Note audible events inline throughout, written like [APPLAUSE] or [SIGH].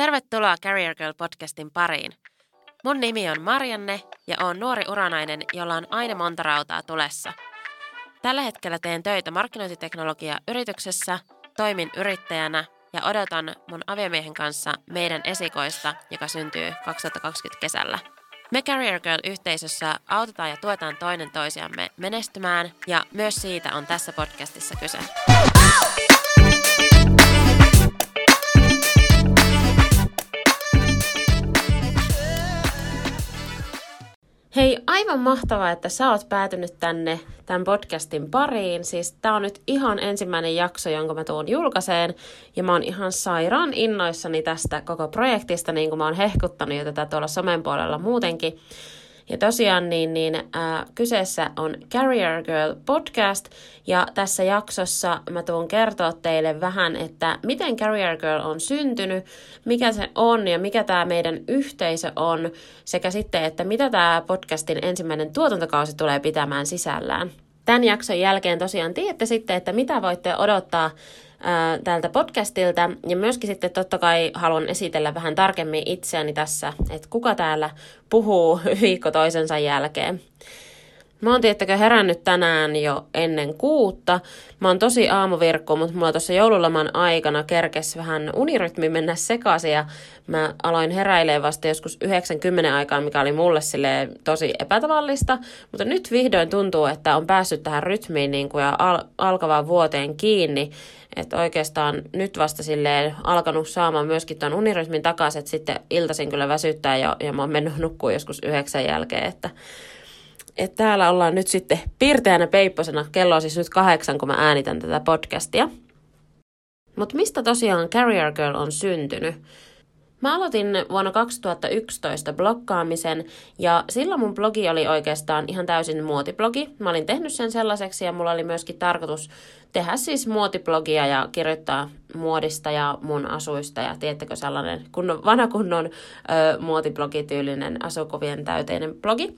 Tervetuloa Career Girl podcastin pariin. Mun nimi on Marianne ja oon nuori uranainen, jolla on aina monta rautaa tulessa. Tällä hetkellä teen töitä markkinointiteknologia yrityksessä, toimin yrittäjänä ja odotan mun aviomiehen kanssa meidän esikoista, joka syntyy 2020 kesällä. Me Career Girl-yhteisössä autetaan ja tuetaan toinen toisiamme menestymään ja myös siitä on tässä podcastissa kyse. Hei, aivan mahtavaa, että sä oot päätynyt tänne tämän podcastin pariin. Siis tää on nyt ihan ensimmäinen jakso, jonka mä tuun julkaiseen. Ja mä oon ihan sairaan innoissani tästä koko projektista, niin kuin mä oon hehkuttanut jo tätä tuolla somen puolella muutenkin. Ja tosiaan niin, niin äh, kyseessä on Carrier Girl podcast ja tässä jaksossa mä tuun kertoa teille vähän, että miten Carrier Girl on syntynyt, mikä se on ja mikä tämä meidän yhteisö on sekä sitten, että mitä tämä podcastin ensimmäinen tuotantokausi tulee pitämään sisällään. Tämän jakson jälkeen tosiaan tiedätte sitten, että mitä voitte odottaa tältä podcastilta. Ja myöskin sitten totta kai haluan esitellä vähän tarkemmin itseäni tässä, että kuka täällä puhuu [LAUGHS] viikko toisensa jälkeen. Mä oon tiettäkö herännyt tänään jo ennen kuutta. Mä oon tosi aamuvirkku, mutta mulla tuossa joululoman aikana kerkes vähän unirytmi mennä sekaisin ja mä aloin heräilee vasta joskus 90 aikaan, mikä oli mulle sille tosi epätavallista. Mutta nyt vihdoin tuntuu, että on päässyt tähän rytmiin niin kuin ja al- alkavaan vuoteen kiinni. Että oikeastaan nyt vasta silleen alkanut saamaan myöskin tuon unirytmin takaisin, että sitten iltaisin kyllä väsyttää ja, ja mä oon mennyt nukkuun joskus yhdeksän jälkeen, että että täällä ollaan nyt sitten piirteänä peipposena. Kello on siis nyt kahdeksan, kun mä äänitän tätä podcastia. Mutta mistä tosiaan Carrier Girl on syntynyt? Mä aloitin vuonna 2011 blokkaamisen ja silloin mun blogi oli oikeastaan ihan täysin muotiblogi. Mä olin tehnyt sen sellaiseksi ja mulla oli myöskin tarkoitus tehdä siis muotiblogia ja kirjoittaa muodista ja mun asuista ja tiettäkö sellainen kunnon, vanha kunnon ö, muotiblogityylinen asukuvien täyteinen blogi.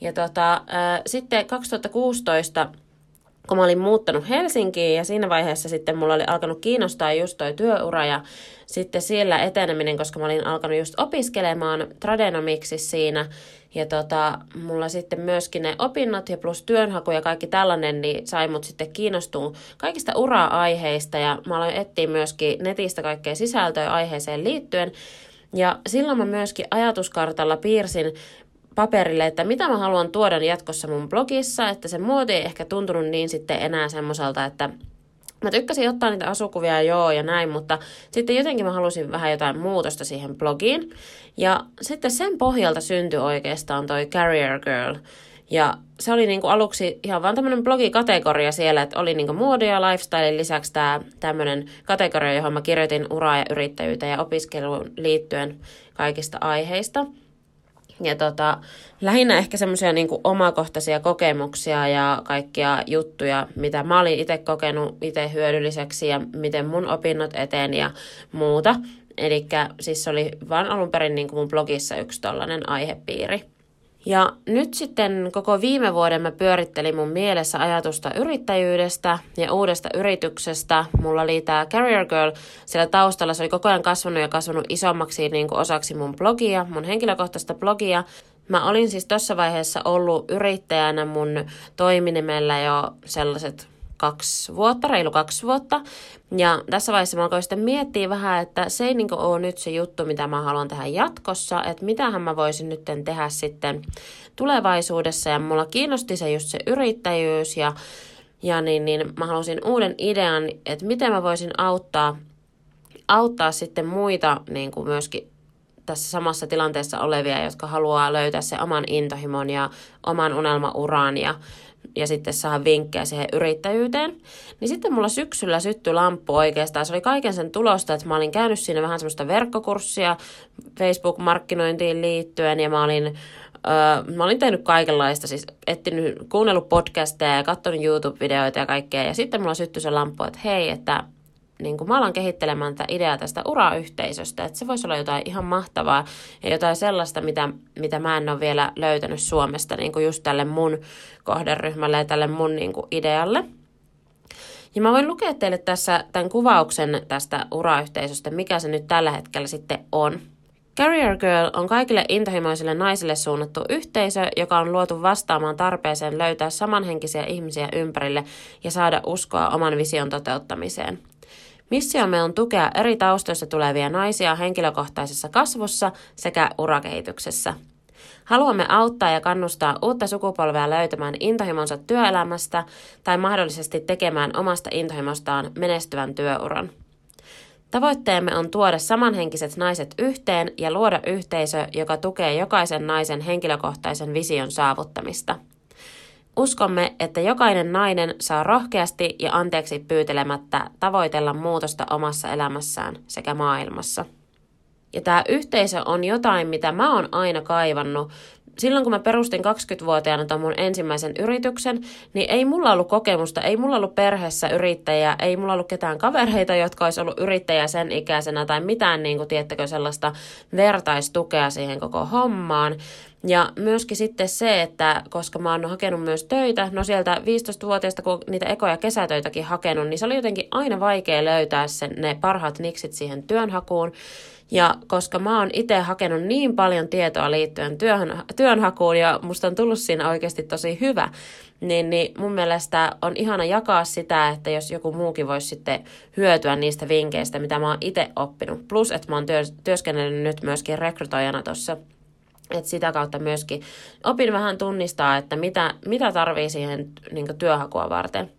Ja tota, äh, sitten 2016 kun mä olin muuttanut Helsinkiin ja siinä vaiheessa sitten mulla oli alkanut kiinnostaa just toi työura ja sitten siellä eteneminen, koska mä olin alkanut just opiskelemaan tradenomiksi siinä ja tota, mulla sitten myöskin ne opinnot ja plus työnhaku ja kaikki tällainen, niin sai mut sitten kiinnostua kaikista ura-aiheista ja mä aloin etsiä myöskin netistä kaikkea sisältöä aiheeseen liittyen. Ja silloin mä myöskin ajatuskartalla piirsin paperille, että mitä mä haluan tuoda jatkossa mun blogissa, että se muoti ei ehkä tuntunut niin sitten enää semmoiselta, että Mä tykkäsin ottaa niitä asukuvia joo ja näin, mutta sitten jotenkin mä halusin vähän jotain muutosta siihen blogiin. Ja sitten sen pohjalta syntyi oikeastaan toi Carrier Girl. Ja se oli niinku aluksi ihan vaan tämmöinen blogikategoria siellä, että oli niinku muodia ja lifestyle lisäksi tämä tämmöinen kategoria, johon mä kirjoitin uraa ja yrittäjyyteen ja opiskeluun liittyen kaikista aiheista. Ja tota, lähinnä ehkä semmoisia niin omakohtaisia kokemuksia ja kaikkia juttuja, mitä mä olin itse kokenut itse hyödylliseksi ja miten mun opinnot eteen ja muuta. Eli siis oli vaan alun perin niin kuin mun blogissa yksi tollainen aihepiiri. Ja nyt sitten koko viime vuoden mä pyörittelin mun mielessä ajatusta yrittäjyydestä ja uudesta yrityksestä. Mulla oli tämä Career Girl siellä taustalla. Se oli koko ajan kasvanut ja kasvanut isommaksi niin kuin osaksi mun blogia, mun henkilökohtaista blogia. Mä olin siis tuossa vaiheessa ollut yrittäjänä mun toiminimellä jo sellaiset kaksi vuotta, reilu kaksi vuotta. Ja tässä vaiheessa mä alkoin sitten miettiä vähän, että se ei niin ole nyt se juttu, mitä mä haluan tehdä jatkossa, että mitähän mä voisin nyt tehdä sitten tulevaisuudessa. Ja mulla kiinnosti se just se yrittäjyys ja, ja niin, niin mä halusin uuden idean, että miten mä voisin auttaa, auttaa sitten muita niin kuin myöskin tässä samassa tilanteessa olevia, jotka haluaa löytää se oman intohimon ja oman unelmauran ja ja sitten saa vinkkejä siihen yrittäjyyteen. Niin sitten mulla syksyllä syttyi lamppu oikeastaan. Se oli kaiken sen tulosta, että mä olin käynyt siinä vähän semmoista verkkokurssia Facebook-markkinointiin liittyen ja mä olin, öö, mä olin tehnyt kaikenlaista, siis etsinyt, kuunnellut podcasteja ja katsonut YouTube-videoita ja kaikkea. Ja sitten mulla syttyi se lamppu, että hei, että niin kuin mä alan kehittelemään tätä ideaa tästä urayhteisöstä, että se voisi olla jotain ihan mahtavaa ja jotain sellaista, mitä, mitä mä en ole vielä löytänyt Suomesta niin kuin just tälle mun kohderyhmälle ja tälle mun niin kuin idealle. Ja mä voin lukea teille tässä tämän kuvauksen tästä urayhteisöstä, mikä se nyt tällä hetkellä sitten on. Carrier Girl on kaikille intohimoisille naisille suunnattu yhteisö, joka on luotu vastaamaan tarpeeseen löytää samanhenkisiä ihmisiä ympärille ja saada uskoa oman vision toteuttamiseen. Missiomme on tukea eri taustoista tulevia naisia henkilökohtaisessa kasvussa sekä urakehityksessä. Haluamme auttaa ja kannustaa uutta sukupolvea löytämään intohimonsa työelämästä tai mahdollisesti tekemään omasta intohimostaan menestyvän työuran. Tavoitteemme on tuoda samanhenkiset naiset yhteen ja luoda yhteisö, joka tukee jokaisen naisen henkilökohtaisen vision saavuttamista. Uskomme, että jokainen nainen saa rohkeasti ja anteeksi pyytelemättä tavoitella muutosta omassa elämässään sekä maailmassa. Ja tämä yhteisö on jotain, mitä mä oon aina kaivannut silloin kun mä perustin 20-vuotiaana tämän mun ensimmäisen yrityksen, niin ei mulla ollut kokemusta, ei mulla ollut perheessä yrittäjä, ei mulla ollut ketään kavereita, jotka olisi ollut yrittäjä sen ikäisenä tai mitään, niin kuin, tiettäkö, sellaista vertaistukea siihen koko hommaan. Ja myöskin sitten se, että koska mä oon hakenut myös töitä, no sieltä 15-vuotiaasta, kun niitä ekoja kesätöitäkin hakenut, niin se oli jotenkin aina vaikea löytää sen, ne parhaat niksit siihen työnhakuun. Ja koska mä oon itse hakenut niin paljon tietoa liittyen työn, työnhakuun ja musta on tullut siinä oikeasti tosi hyvä, niin, niin mun mielestä on ihana jakaa sitä, että jos joku muukin voisi sitten hyötyä niistä vinkkeistä, mitä mä oon itse oppinut. Plus, että mä oon työ, työskennellyt nyt myöskin rekrytoijana tuossa et sitä kautta myöskin opin vähän tunnistaa, että mitä, mitä tarvii siihen niin työhakua varten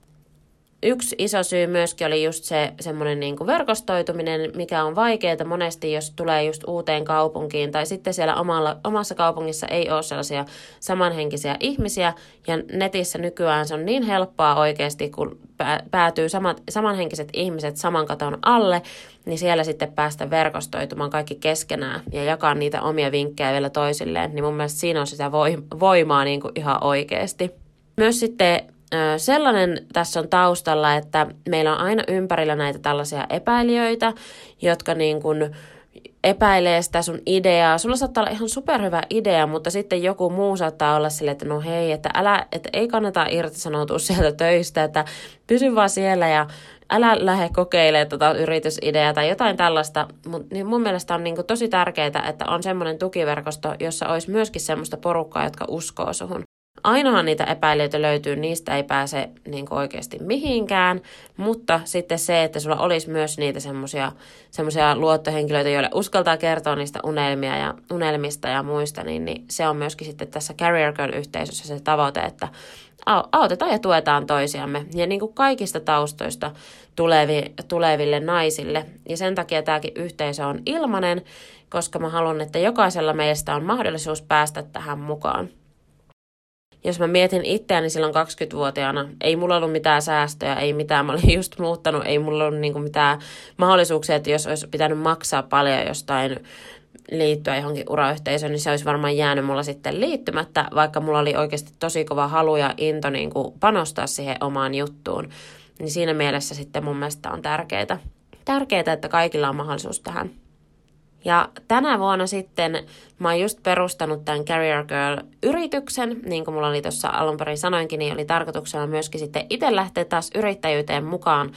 yksi iso syy myöskin oli just se semmoinen niin kuin verkostoituminen, mikä on vaikeaa monesti, jos tulee just uuteen kaupunkiin tai sitten siellä omalla, omassa kaupungissa ei ole sellaisia samanhenkisiä ihmisiä ja netissä nykyään se on niin helppoa oikeasti, kun päätyy samat, samanhenkiset ihmiset saman katon alle, niin siellä sitten päästä verkostoitumaan kaikki keskenään ja jakaa niitä omia vinkkejä vielä toisilleen, niin mun mielestä siinä on sitä voimaa niin kuin ihan oikeasti. Myös sitten sellainen tässä on taustalla, että meillä on aina ympärillä näitä tällaisia epäilijöitä, jotka niin kuin epäilee sitä sun ideaa. Sulla saattaa olla ihan superhyvä idea, mutta sitten joku muu saattaa olla sille, että no hei, että, älä, että ei kannata irtisanoutua [LAUGHS] sieltä töistä, että pysy vaan siellä ja älä lähde kokeilemaan tota yritysideaa tai jotain tällaista. Mut, niin mun mielestä on niin kuin tosi tärkeää, että on semmoinen tukiverkosto, jossa olisi myöskin semmoista porukkaa, jotka uskoo suhun. Ainohan niitä epäilijöitä löytyy, niistä ei pääse niin oikeasti mihinkään, mutta sitten se, että sulla olisi myös niitä semmoisia luottohenkilöitä, joille uskaltaa kertoa niistä unelmia ja, unelmista ja muista, niin, niin se on myöskin sitten tässä Career Girl-yhteisössä se tavoite, että autetaan ja tuetaan toisiamme ja niin kuin kaikista taustoista tulevi, tuleville naisille. Ja sen takia tämäkin yhteisö on ilmainen, koska mä haluan, että jokaisella meistä on mahdollisuus päästä tähän mukaan jos mä mietin itseäni silloin 20-vuotiaana, ei mulla ollut mitään säästöjä, ei mitään, mä olin [LAUGHS] just muuttanut, ei mulla ollut niinku mitään mahdollisuuksia, että jos olisi pitänyt maksaa paljon jostain liittyä johonkin urayhteisöön, niin se olisi varmaan jäänyt mulla sitten liittymättä, vaikka mulla oli oikeasti tosi kova halu ja into niin kuin panostaa siihen omaan juttuun. Niin siinä mielessä sitten mun mielestä on tärkeää, tärkeää että kaikilla on mahdollisuus tähän. Ja tänä vuonna sitten mä oon just perustanut tämän Career Girl-yrityksen, niin kuin mulla oli tuossa alun perin sanoinkin, niin oli tarkoituksena myöskin sitten itse lähteä taas yrittäjyyteen mukaan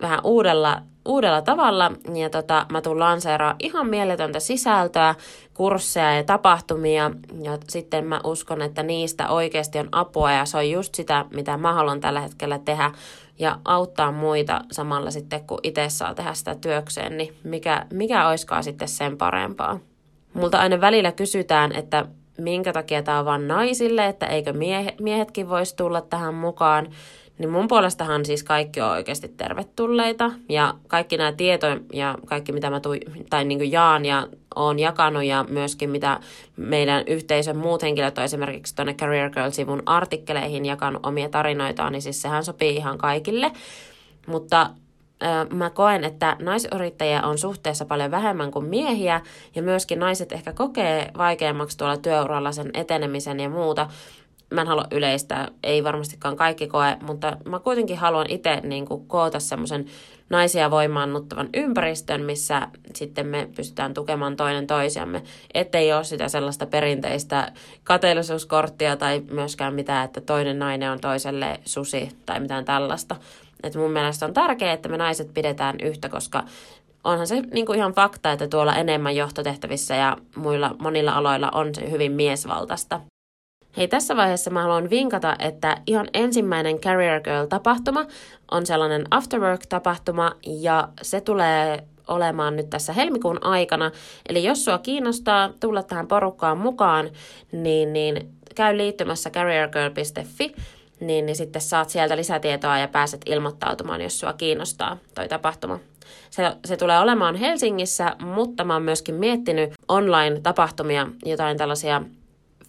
vähän uudella, uudella tavalla. Ja tota, mä tuun lanseeraa ihan mieletöntä sisältöä, kursseja ja tapahtumia. Ja sitten mä uskon, että niistä oikeasti on apua ja se on just sitä, mitä mä haluan tällä hetkellä tehdä ja auttaa muita samalla sitten, kun itse saa tehdä sitä työkseen, niin mikä, mikä oiskaan sitten sen parempaa. Multa aina välillä kysytään, että minkä takia tämä on vain naisille, että eikö miehe, miehetkin voisi tulla tähän mukaan. Niin mun puolestahan siis kaikki on oikeasti tervetulleita ja kaikki nämä tieto ja kaikki mitä mä tui, tai niin kuin jaan ja oon jakanut ja myöskin mitä meidän yhteisön muut henkilöt on esimerkiksi tuonne Career Girl-sivun artikkeleihin jakanut omia tarinoitaan, niin siis sehän sopii ihan kaikille. Mutta mä koen, että naisyrittäjiä on suhteessa paljon vähemmän kuin miehiä ja myöskin naiset ehkä kokee vaikeammaksi tuolla työuralla sen etenemisen ja muuta mä en halua yleistää, ei varmastikaan kaikki koe, mutta mä kuitenkin haluan itse niin kuin, koota semmoisen naisia voimaannuttavan ympäristön, missä sitten me pystytään tukemaan toinen toisiamme, ettei ole sitä sellaista perinteistä kateellisuuskorttia tai myöskään mitään, että toinen nainen on toiselle susi tai mitään tällaista. Et mun mielestä on tärkeää, että me naiset pidetään yhtä, koska onhan se niin kuin ihan fakta, että tuolla enemmän johtotehtävissä ja muilla monilla aloilla on se hyvin miesvaltaista. Hei, tässä vaiheessa mä haluan vinkata, että ihan ensimmäinen Career Girl-tapahtuma on sellainen afterwork-tapahtuma ja se tulee olemaan nyt tässä helmikuun aikana. Eli jos sua kiinnostaa tulla tähän porukkaan mukaan, niin, niin käy liittymässä careergirl.fi, niin, niin sitten saat sieltä lisätietoa ja pääset ilmoittautumaan, jos sua kiinnostaa toi tapahtuma. Se, se tulee olemaan Helsingissä, mutta mä oon myöskin miettinyt online-tapahtumia, jotain tällaisia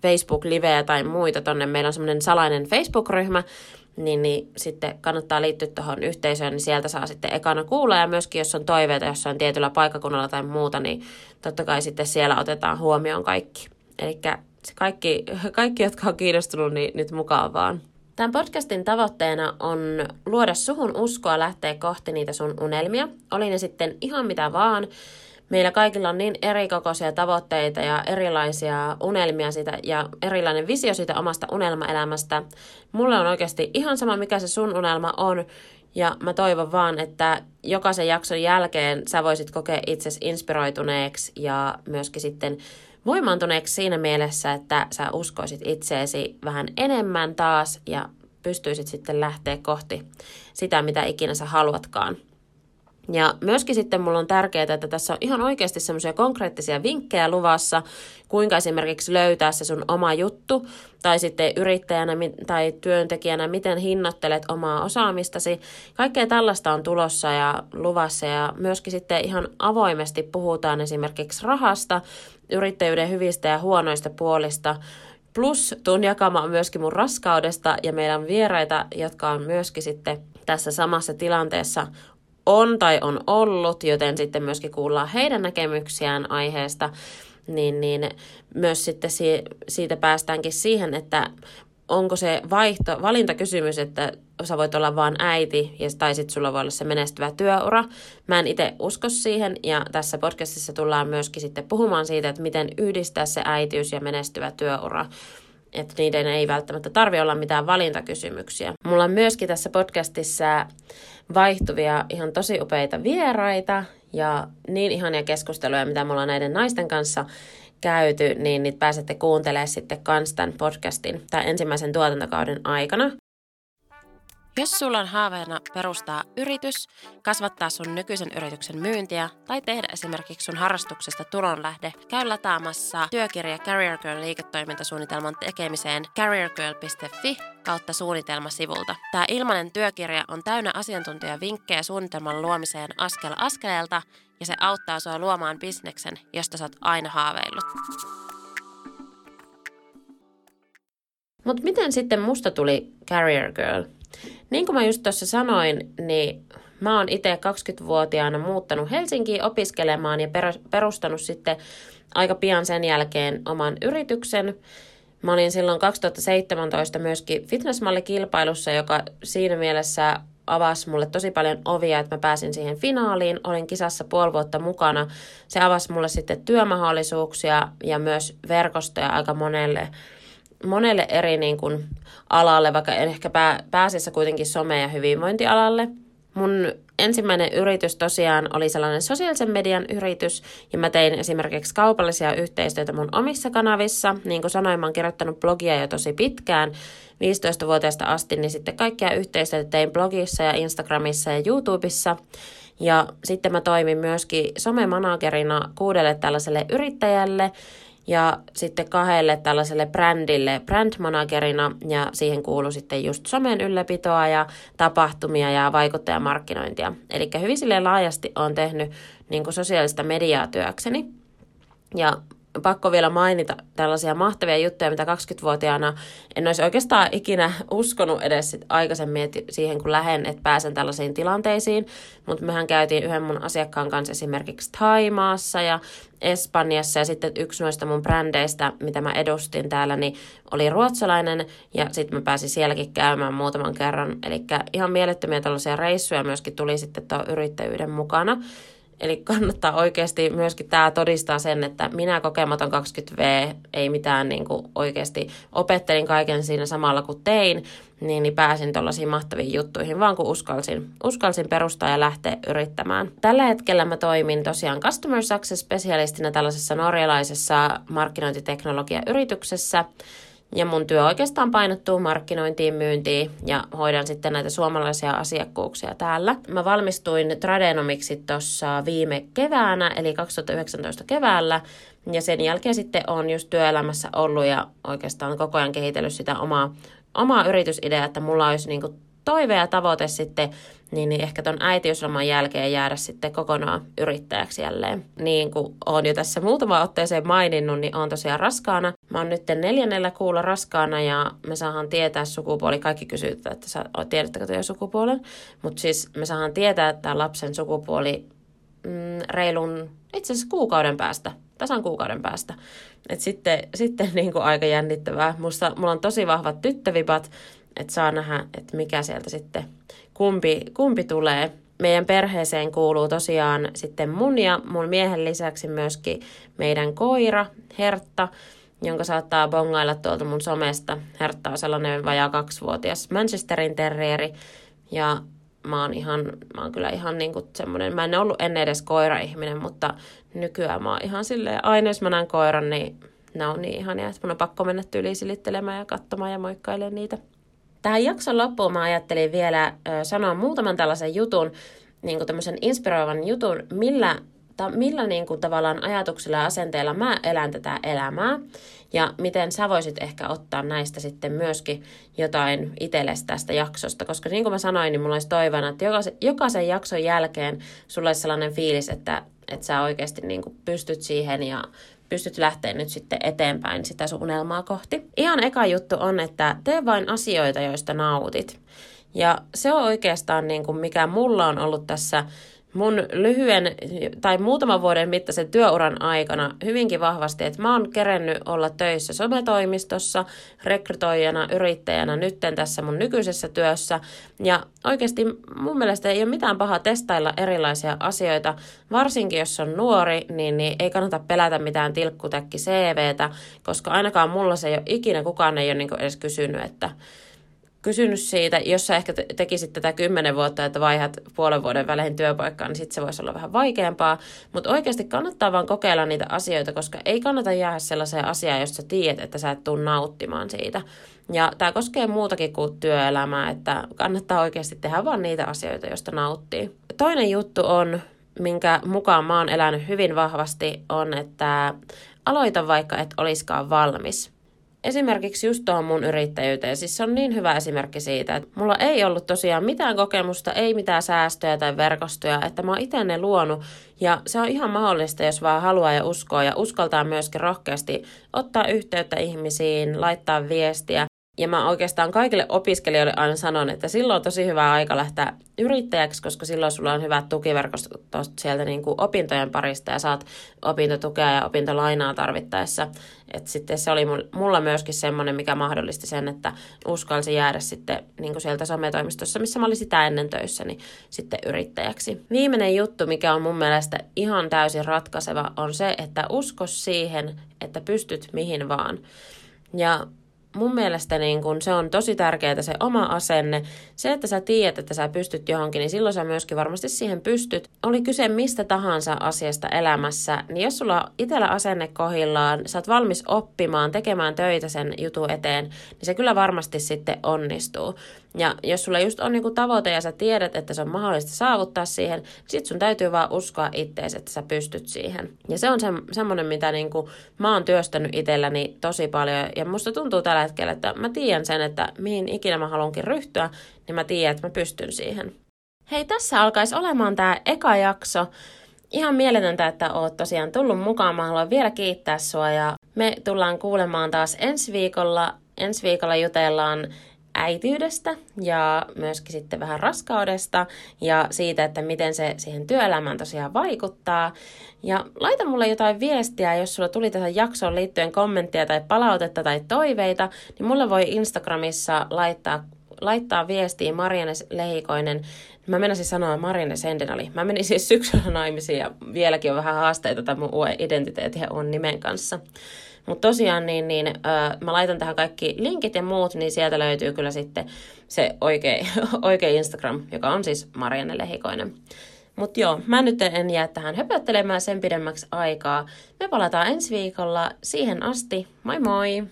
Facebook-livejä tai muita tonne. Meillä on semmoinen salainen Facebook-ryhmä, niin, niin sitten kannattaa liittyä tuohon yhteisöön, niin sieltä saa sitten ekana kuulla. Ja myöskin jos on toiveita jossain tietyllä paikkakunnalla tai muuta, niin totta kai sitten siellä otetaan huomioon kaikki. Eli kaikki, [LAUGHS] kaikki, jotka on kiinnostunut, niin nyt mukaan vaan. Tämän podcastin tavoitteena on luoda suhun uskoa lähteä kohti niitä sun unelmia. Oli ne sitten ihan mitä vaan. Meillä kaikilla on niin erikokoisia tavoitteita ja erilaisia unelmia siitä, ja erilainen visio siitä omasta unelmaelämästä. Mulle on oikeasti ihan sama, mikä se sun unelma on, ja mä toivon vaan, että jokaisen jakson jälkeen sä voisit kokea itsesi inspiroituneeksi ja myöskin sitten voimaantuneeksi siinä mielessä, että sä uskoisit itseesi vähän enemmän taas ja pystyisit sitten lähteä kohti sitä, mitä ikinä sä haluatkaan. Ja myöskin sitten mulla on tärkeää, että tässä on ihan oikeasti semmoisia konkreettisia vinkkejä luvassa, kuinka esimerkiksi löytää se sun oma juttu, tai sitten yrittäjänä tai työntekijänä, miten hinnoittelet omaa osaamistasi. Kaikkea tällaista on tulossa ja luvassa, ja myöskin sitten ihan avoimesti puhutaan esimerkiksi rahasta, yrittäjyyden hyvistä ja huonoista puolista, Plus tuun jakamaan myöskin mun raskaudesta ja meidän vieraita, jotka on myöskin sitten tässä samassa tilanteessa on tai on ollut, joten sitten myöskin kuullaan heidän näkemyksiään aiheesta, niin, niin myös sitten si- siitä päästäänkin siihen, että onko se vaihto, valintakysymys, että sä voit olla vain äiti ja, tai sitten sulla voi olla se menestyvä työura. Mä en itse usko siihen ja tässä podcastissa tullaan myöskin sitten puhumaan siitä, että miten yhdistää se äitiys ja menestyvä työura että niiden ei välttämättä tarvi olla mitään valintakysymyksiä. Mulla on myöskin tässä podcastissa vaihtuvia ihan tosi upeita vieraita ja niin ihania keskusteluja, mitä mulla on näiden naisten kanssa käyty, niin niitä pääsette kuuntelemaan sitten kans tämän podcastin tai ensimmäisen tuotantokauden aikana. Jos sulla on haaveena perustaa yritys, kasvattaa sun nykyisen yrityksen myyntiä tai tehdä esimerkiksi sun harrastuksesta tulonlähde, käy lataamassa työkirja Career Girl liiketoimintasuunnitelman tekemiseen careergirl.fi kautta suunnitelmasivulta. Tämä ilmainen työkirja on täynnä asiantuntijavinkkejä suunnitelman luomiseen askel askeleelta ja se auttaa sua luomaan bisneksen, josta sä oot aina haaveillut. Mutta miten sitten musta tuli Career Girl? Niin kuin mä just tuossa sanoin, niin mä oon itse 20-vuotiaana muuttanut Helsinkiin opiskelemaan ja perustanut sitten aika pian sen jälkeen oman yrityksen. Mä olin silloin 2017 myöskin fitnessmallikilpailussa, joka siinä mielessä avasi mulle tosi paljon ovia, että mä pääsin siihen finaaliin. Olin kisassa puoli vuotta mukana. Se avasi mulle sitten työmahdollisuuksia ja myös verkostoja aika monelle monelle eri niin kuin, alalle, vaikka ehkä pää, pääasiassa kuitenkin some- ja hyvinvointialalle. Mun ensimmäinen yritys tosiaan oli sellainen sosiaalisen median yritys, ja mä tein esimerkiksi kaupallisia yhteistyötä mun omissa kanavissa. Niin kuin sanoin, mä oon kirjoittanut blogia jo tosi pitkään, 15-vuotiaasta asti, niin sitten kaikkia yhteistyötä tein blogissa ja Instagramissa ja YouTubessa. Ja sitten mä toimin myöskin somemanagerina kuudelle tällaiselle yrittäjälle, ja sitten kahdelle tällaiselle brändille brandmanagerina ja siihen kuuluu sitten just somen ylläpitoa ja tapahtumia ja vaikuttajamarkkinointia. Eli hyvin laajasti on tehnyt niin kuin sosiaalista mediaa työkseni. Ja pakko vielä mainita tällaisia mahtavia juttuja, mitä 20-vuotiaana en olisi oikeastaan ikinä uskonut edes sit aikaisemmin että siihen, kun lähden, että pääsen tällaisiin tilanteisiin. Mutta mehän käytiin yhden mun asiakkaan kanssa esimerkiksi Taimaassa ja Espanjassa ja sitten yksi noista mun brändeistä, mitä mä edustin täällä, niin oli ruotsalainen ja sitten mä pääsin sielläkin käymään muutaman kerran. Eli ihan mielettömiä tällaisia reissuja myöskin tuli sitten tuon yrittäjyyden mukana. Eli kannattaa oikeasti myöskin tämä todistaa sen, että minä kokematon 20V ei mitään niin kuin oikeasti opettelin kaiken siinä samalla kuin tein, niin, niin pääsin tuollaisiin mahtaviin juttuihin, vaan kun uskalsin, uskalsin perustaa ja lähteä yrittämään. Tällä hetkellä mä toimin tosiaan Customer Success specialistina tällaisessa norjalaisessa markkinointiteknologiayrityksessä, ja mun työ oikeastaan painottuu markkinointiin, myyntiin ja hoidan sitten näitä suomalaisia asiakkuuksia täällä. Mä valmistuin tradenomiksi tuossa viime keväänä, eli 2019 keväällä, ja sen jälkeen sitten on just työelämässä ollut ja oikeastaan koko ajan kehitellyt sitä omaa, omaa yritysideaa, että mulla olisi niinku toive ja tavoite sitten, niin, niin ehkä ton äitiysloman jälkeen jäädä sitten kokonaan yrittäjäksi jälleen. Niin kuin olen jo tässä muutama otteeseen maininnut, niin on tosiaan raskaana. Mä oon nyt neljännellä kuulla raskaana ja me saadaan tietää sukupuoli. Kaikki kysyy, että sä, tiedättekö teidän sukupuolen? Mutta siis me saadaan tietää, että lapsen sukupuoli mm, reilun itse asiassa kuukauden päästä tasan kuukauden päästä. Et sitten sitten niin kuin aika jännittävää. Musta, mulla on tosi vahvat tyttövipat, että saa nähdä, että mikä sieltä sitten, kumpi, kumpi tulee. Meidän perheeseen kuuluu tosiaan sitten mun ja mun miehen lisäksi myöskin meidän koira, Hertta, jonka saattaa bongailla tuolta mun somesta. Hertta on sellainen vajaa kaksivuotias Manchesterin terrieri. Ja mä oon, ihan, mä oon kyllä ihan niin semmoinen, mä en ollut ennen edes koira-ihminen, mutta nykyään mä oon ihan silleen, aina jos mä näen koiran, niin ne on niin ihania, että mun on pakko mennä tyyliin silittelemään ja katsomaan ja moikkailemaan niitä. Tähän jakson loppuun mä ajattelin vielä sanoa muutaman tällaisen jutun, niin kuin tämmöisen inspiroivan jutun, millä, ta, millä niin kuin tavallaan ajatuksilla ja asenteella mä elän tätä elämää ja miten sä voisit ehkä ottaa näistä sitten myöskin jotain itsellesi tästä jaksosta, koska niin kuin mä sanoin, niin mulla olisi toivona, että jokaisen, jokaisen jakson jälkeen sulla olisi sellainen fiilis, että, että sä oikeasti niin kuin pystyt siihen ja pystyt lähteä nyt sitten eteenpäin sitä sun unelmaa kohti. Ihan eka juttu on, että tee vain asioita, joista nautit. Ja se on oikeastaan niin kuin mikä mulla on ollut tässä mun lyhyen tai muutaman vuoden mittaisen työuran aikana hyvinkin vahvasti, että mä oon kerennyt olla töissä sometoimistossa, rekrytoijana, yrittäjänä, nytten tässä mun nykyisessä työssä. Ja oikeasti mun mielestä ei ole mitään pahaa testailla erilaisia asioita, varsinkin jos on nuori, niin, niin ei kannata pelätä mitään tilkkutäkki CVtä, koska ainakaan mulla se ei ole ikinä, kukaan ei ole niin edes kysynyt, että kysynyt siitä, jos sä ehkä tekisit tätä kymmenen vuotta, että vaihdat puolen vuoden välein työpaikkaan, niin sitten se voisi olla vähän vaikeampaa. Mutta oikeasti kannattaa vaan kokeilla niitä asioita, koska ei kannata jäädä sellaiseen asiaan, jos sä tiedät, että sä et tule nauttimaan siitä. Ja tämä koskee muutakin kuin työelämää, että kannattaa oikeasti tehdä vaan niitä asioita, joista nauttii. Toinen juttu on, minkä mukaan mä oon elänyt hyvin vahvasti, on, että aloita vaikka et oliskaan valmis esimerkiksi just tuohon mun yrittäjyyteen, siis se on niin hyvä esimerkki siitä, että mulla ei ollut tosiaan mitään kokemusta, ei mitään säästöjä tai verkostoja, että mä oon itse ne luonut. Ja se on ihan mahdollista, jos vaan haluaa ja uskoo. Ja uskaltaa myöskin rohkeasti ottaa yhteyttä ihmisiin, laittaa viestiä ja mä oikeastaan kaikille opiskelijoille aina sanon, että silloin on tosi hyvä aika lähteä yrittäjäksi, koska silloin sulla on hyvät tukiverkostot sieltä niin kuin opintojen parista ja saat opintotukea ja opintolainaa tarvittaessa. Et sitten se oli mulla myöskin semmoinen, mikä mahdollisti sen, että uskalsi jäädä sitten niin kuin sieltä sometoimistossa, missä mä olin sitä ennen töissä, niin sitten yrittäjäksi. Viimeinen juttu, mikä on mun mielestä ihan täysin ratkaiseva, on se, että usko siihen, että pystyt mihin vaan. Ja mun mielestä niin kun se on tosi tärkeää se oma asenne. Se, että sä tiedät, että sä pystyt johonkin, niin silloin sä myöskin varmasti siihen pystyt. Oli kyse mistä tahansa asiasta elämässä, niin jos sulla itsellä asenne kohillaan, sä oot valmis oppimaan, tekemään töitä sen jutun eteen, niin se kyllä varmasti sitten onnistuu. Ja jos sulla just on niinku tavoite ja sä tiedät, että se on mahdollista saavuttaa siihen, niin sit sun täytyy vaan uskoa ittees, että sä pystyt siihen. Ja se on se, semmoinen, mitä niinku mä oon työstänyt itselläni tosi paljon. Ja musta tuntuu tällä hetkellä, että mä tiedän sen, että mihin ikinä mä haluankin ryhtyä, niin mä tiedän, että mä pystyn siihen. Hei, tässä alkaisi olemaan tämä eka jakso. Ihan mieletöntä, että oot tosiaan tullut mukaan. Mä haluan vielä kiittää sua ja me tullaan kuulemaan taas ensi viikolla. Ensi viikolla jutellaan äitiydestä ja myöskin sitten vähän raskaudesta ja siitä, että miten se siihen työelämään tosiaan vaikuttaa. Ja laita mulle jotain viestiä, jos sulla tuli tähän jaksoon liittyen kommenttia tai palautetta tai toiveita, niin mulle voi Instagramissa laittaa laittaa viestiä Marianne Lehikoinen. Mä menisin sanoa Marianne Sendenali. Mä menin siis syksyllä naimisiin ja vieläkin on vähän haasteita tämän mun uuden identiteetin on nimen kanssa. Mutta tosiaan niin, niin öö, mä laitan tähän kaikki linkit ja muut, niin sieltä löytyy kyllä sitten se oikea, [LAUGHS] oikea Instagram, joka on siis Marianne Lehikoinen. Mutta joo, mä nyt en jää tähän höpöttelemään sen pidemmäksi aikaa. Me palataan ensi viikolla. Siihen asti, moi moi!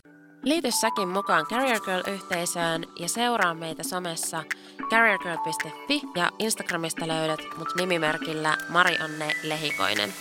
Liity säkin mukaan Carrier Girl-yhteisöön ja seuraa meitä somessa carriergirl.fi ja Instagramista löydät mut nimimerkillä Marianne Lehikoinen.